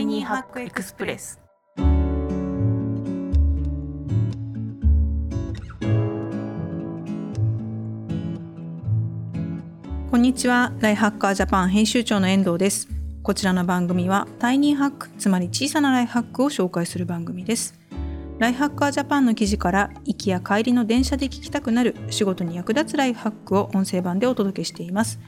イニーハックエクスプレス。こんにちは。ライハッカージャパン編集長の遠藤です。こちらの番組はタイニーハックつまり小さなライフハックを紹介する番組です。ライハッカージャパンの記事から行きや帰りの電車で聞きたくなる仕事に役立つライフハックを音声版でお届けしています。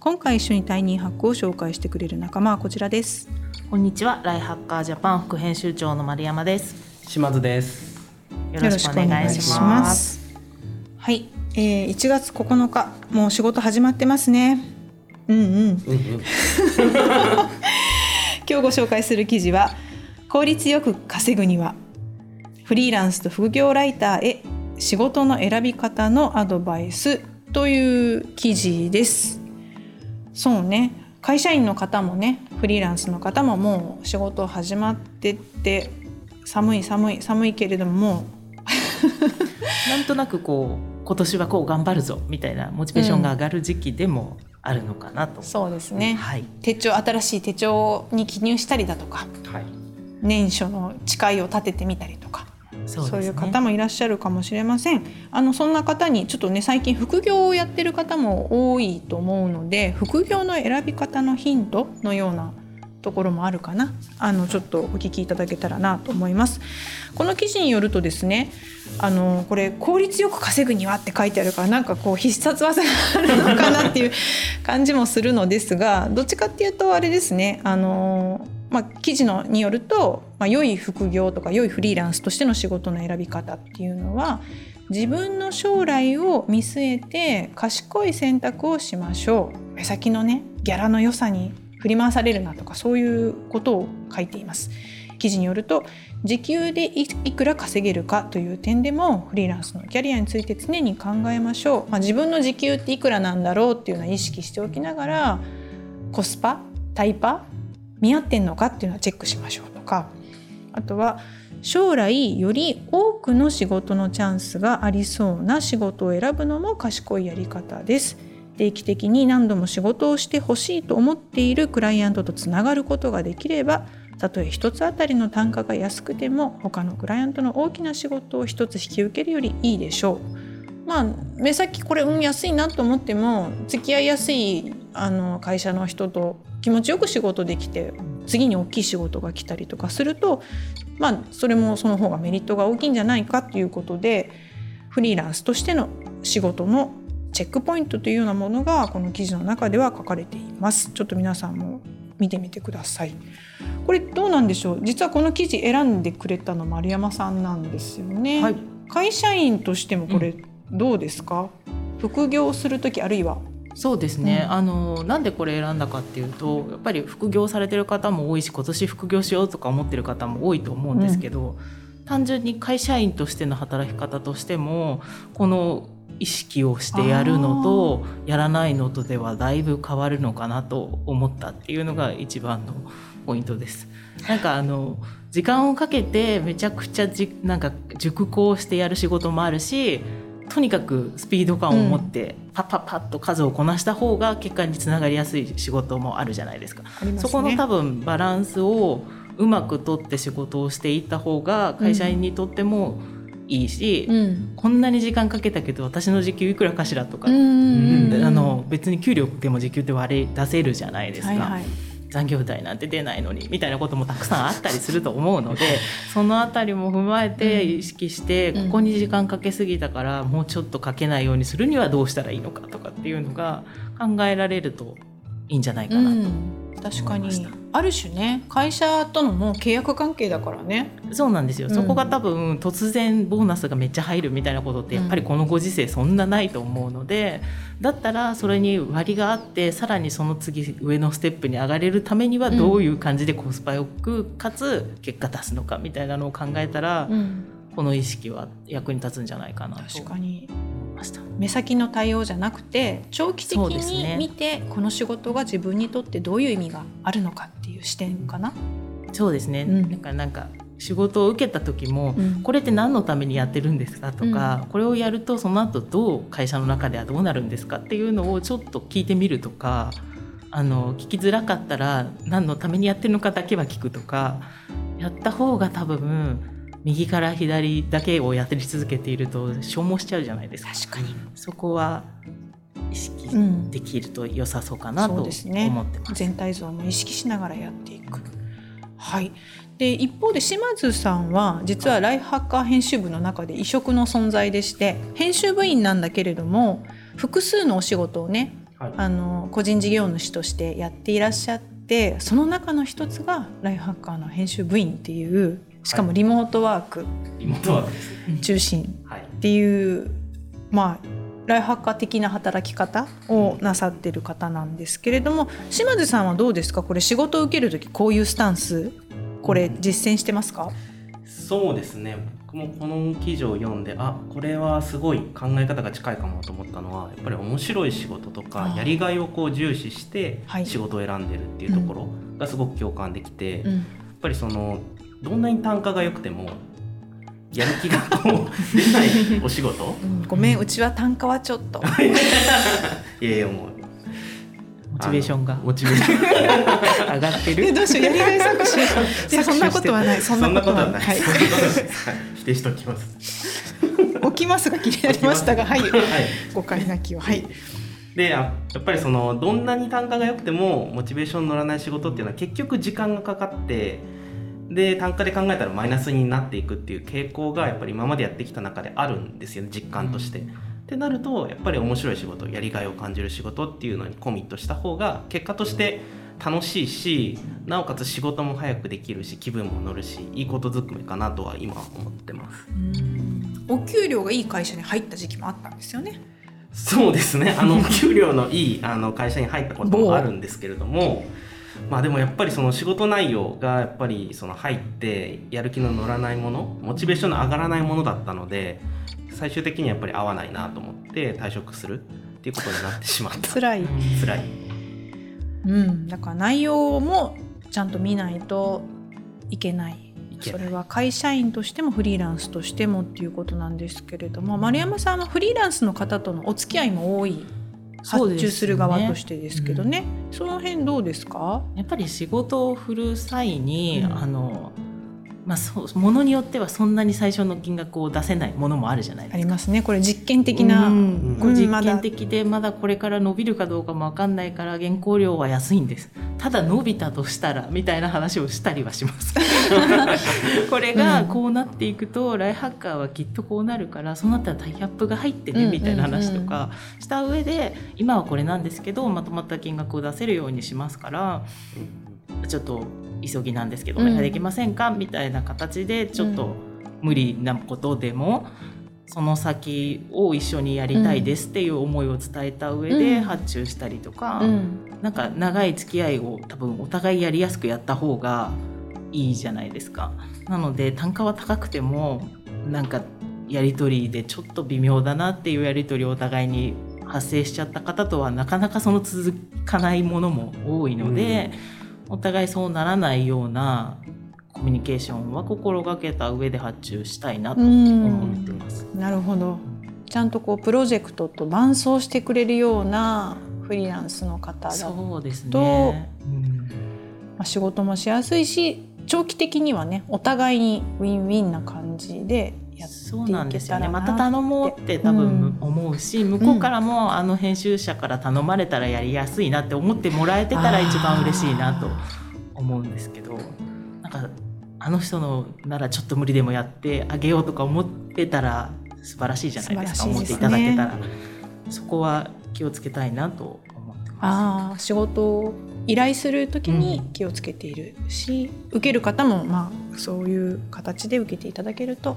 今回一緒にタイニーハックを紹介してくれる仲間はこちらです。こんにちは。ライハッカージャパン副編集長の丸山です。島津です。よろしくお願いします。はい、えー、1月9日もう仕事始まってますね。うんうん。うんうん。今日ご紹介する記事は効率よく稼ぐには。フリーランスと副業ライターへ仕事の選び方のアドバイスという記事です。そうね会社員の方もねフリーランスの方ももう仕事始まってって寒い寒い寒いけれどもも なんとなくこう今年はこう頑張るぞみたいなモチベーションが上がる時期でもあるのかなと、うそうですね、はい。手帳新しい手帳に記入したりだとかはい。年初の誓いを立ててみたりとかそそういう方もいらっしゃるかもしれません。あのそんな方にちょっとね最近副業をやってる方も多いと思うので副業の選び方のヒントのようなところもあるかなあのちょっとお聞きいただけたらなと思います。この記事によるとですねあのこれ効率よく稼ぐにはって書いてあるからなんかこう必殺技があるのかなっていう 感じもするのですがどっちかっていうとあれですねあのまあ、記事のによると、まあ、良い副業とか良いフリーランスとしての仕事の選び方っていうのは自分の将来を見据えて賢い選択をしましょう。目先のねギャラの良さに振り回されるなとかそういうことを書いています。記事によると時給でいくら稼げるかという点でもフリーランスのキャリアについて常に考えましょう、まあ、自分の時給っていくらなんだろうっていうのは意識しておきながらコスパタイパ見合ってんのかっていうのはチェックしましょうとかあとは将来より多くの仕事のチャンスがありそうな仕事を選ぶのも賢いやり方です。定期的に何度も仕事をしてほしいと思っているクライアントとつながることができればたとえ一つあたりの単価が安くても他のクライアントの大きな仕事を一つ引き受けるよりいいでしょう。まあ目先これうん安いなと思っても付き合いやすいあの会社の人と気持ちよく仕事できて次に大きい仕事が来たりとかするとまあそれもその方がメリットが大きいんじゃないかということでフリーランスとしての仕事のチェックポイントというようなものがこの記事の中では書かれています。ちょっと皆さんも見てみてください。これどうなんでしょう？実はこの記事選んでくれたの丸山さんなんですよね。はい会社員としてもこれどうですか、副業する時あるいはそうですね、うん。あのなんでこれ選んだかっていうとやっぱり副業されてる方も多いし今年副業しようとか思ってる方も多いと思うんですけど、単純に会社員としての働き方としてもこの意識をしてやるのとやらないのとではだいぶ変わるのかなと思ったっていうのが一番のポイントです。なんかあの時間をかけてめちゃくちゃじなんか熟考してやる仕事もあるしとにかくスピード感を持ってパッパッパッと数をこなした方が結果につながりやすい仕事もあるじゃないですか。すね。そこの多分バランスをうまくとって仕事をしていった方が会社員にとってもいいし、うんこんなに時間かけたけど私の時給いくらかしらとか、うんあの別に給料でも時給って割り出せるじゃないですか。はいはい残業代なんて出ないのにみたいなこともたくさんあったりすると思うので そのあたりも踏まえて意識して、うん。ここに時間かけすぎたからもうちょっとかけないようにするにはどうしたらいいのかとかっていうのが考えられるといいんじゃないかなと、うん、確かに。ある種ね会社とのもう契約関係だからね。そうなんですよ、うん。そこが多分突然ボーナスがめっちゃ入るみたいなことってやっぱりこのご時世そんなないと思うので、だったらそれに割があってさらにその次上のステップに上がれるためにはどういう感じでコスパよくかつ結果出すのかみたいなのを考えたら、この意識は役に立つんじゃないかなと。確かにました。目先の対応じゃなくて長期的に見て、この仕事が自分にとってどういう意味があるのかっていう視点かな。そうですね、うん。なんかなんか仕事を受けた時も、うん。これって何のためにやってるんですかとか、これをやるとその後どう会社の中ではどうなるんですかっていうのをちょっと聞いてみるとかあの聞きづらかったら何のためにやってるのかだけは聞くとかやった方が多分右から左だけをやり続けていると消耗しちゃうじゃないですか。確かにそこは意識できると良さそうかなと思ってます。ね、全体像も意識しながらやっていく。はい。で一方で島津さんは実はライフハッカー編集部の中で異色の存在でして編集部員なんだけれども複数のお仕事をね、はい、あの個人事業主としてやっていらっしゃってその中の一つがライフハッカーの編集部員っていうしかもリモートワーク。中心。っていう、まあライフハッカー的な働き方をなさってる方なんですけれども島津さんはどうですか？これ仕事を受ける時こういうスタンスこれ実践してますか？そうですね。僕もこの記事を読んであこれはすごい考え方が近いかもと思ったのはやっぱり面白い仕事とかやりがいをこう重視して仕事を選んでるっていうところがすごく共感できて、やっぱりそのどんなに単価が良くてもやる気がこう出ないお仕事、うん、ごめんうちは単価はちょっと。いやいやもうモチベーションが。モチベーション上がってる。どうしようやりがい搾取 そんなことはない。そんなことはない、はい、否定しておきます。起きますが気になりましたがはい、はい、誤解なきを。はい。でやっぱりそのどんなに単価が良くてもモチベーション乗らない仕事っていうのは結局時間がかかってで単価で考えたらマイナスになっていくっていう傾向がやっぱり今までやってきた中であるんですよね実感として。ってなるとやっぱり面白い仕事やりがいを感じる仕事っていうのにコミットした方が結果として楽しいしなおかつ仕事も早くできるし気分も乗るしいいことずくめかなとは今思ってます。お給料がいい会社に入った時期もあったんですよね。そうですね。あの給料のいいあの会社に入ったこともあるんですけれども まあでもやっぱりその仕事内容がやっぱりその入ってやる気の乗らないものモチベーションの上がらないものだったので最終的にやっぱり合わないなと思って退職するっていうことになってしまった。辛い。辛い。うん。だから内容もちゃんと見ないといけない。それは会社員としてもフリーランスとしてもっていうことなんですけれども丸山さんはフリーランスの方とのお付き合いも多い発注する側としてですけどね、ねうん、その辺どうですか？やっぱり仕事を振る際に、うん、あのまあ、そうものによってはそんなに最初の金額を出せないものもあるじゃないですか。ありますね。これ実験的な、うん、これ実験的でまだ。これから伸びるかどうかも分かんないから原稿料は安いんです。ただ伸びたとしたらみたいな話をしたりはします。これがこうなっていくと、うん、ライハッカーはきっとこうなるからそうなったらタイアップが入ってねみたいな話とかした上で今はこれなんですけどまとまった金額を出せるようにしますからちょっと急ぎなんですけどお願いできませんか、みたいな形でちょっと無理なことでも、その先を一緒にやりたいですっていう思いを伝えた上で発注したりとか、うん、なんか長い付き合いを多分お互いやりやすくやった方がいいじゃないですか。なので単価は高くてもなんかやり取りでちょっと微妙だなっていうやり取りをお互いに発生しちゃった方とはなかなかその続かないものも多いので、うんお互いそうならないようなコミュニケーションは心がけた上で発注したいなと思ってます。なるほど。ちゃんとこうプロジェクトと伴走してくれるようなフリーランスの方だと。そうですね、うん。まあ、仕事もしやすいし長期的にはねお互いにウィンウィンな感じでやってそうなんですよね。また頼もうって多分思うし、うん、向こうからもあの編集者から頼まれたらやりやすいなって思ってもらえてたら一番嬉しいなと思うんですけどなんかあの人のならちょっと無理でもやってあげようとか思ってたら素晴らしいじゃないですか、ね、思っていただけたらそこは気をつけたいなと思ってます。あ仕事依頼する時に気をつけているし、うん、受ける方もまあそういう形で受けていただけると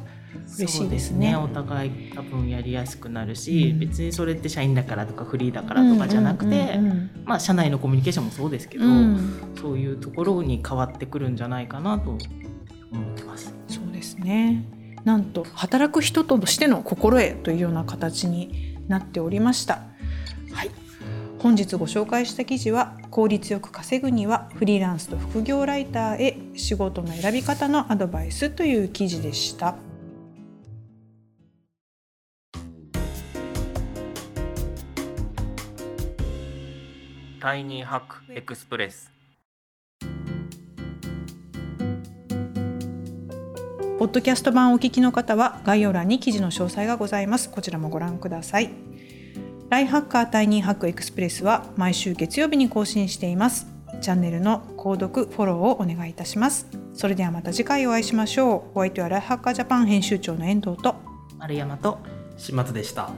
嬉しいですね。すねお互い多分やりやすくなるし、うん、別にそれって社員だからとかフリーだからとかじゃなくて、まあ社内のコミュニケーションもそうですけど、うん、そういうところに変わってくるんじゃないかなと思ってます。そうですね。なんと働く人としての心得というような形になっておりました。はい。本日ご紹介した記事は効率よく稼ぐにはフリーランスと副業ライターへ仕事の選び方のアドバイスという記事でした。タイニーハックエクスプレス。ポッドキャスト版をお聞きの方は概要欄に記事の詳細がございます。こちらもご覧ください。ライハッカータイニーハックエクスプレスは毎週月曜日に更新しています。チャンネルの購読フォローをお願いいたします。それではまた次回お会いしましょう。お相手はライハッカージャパン編集長の遠藤と。丸山と。始末でした。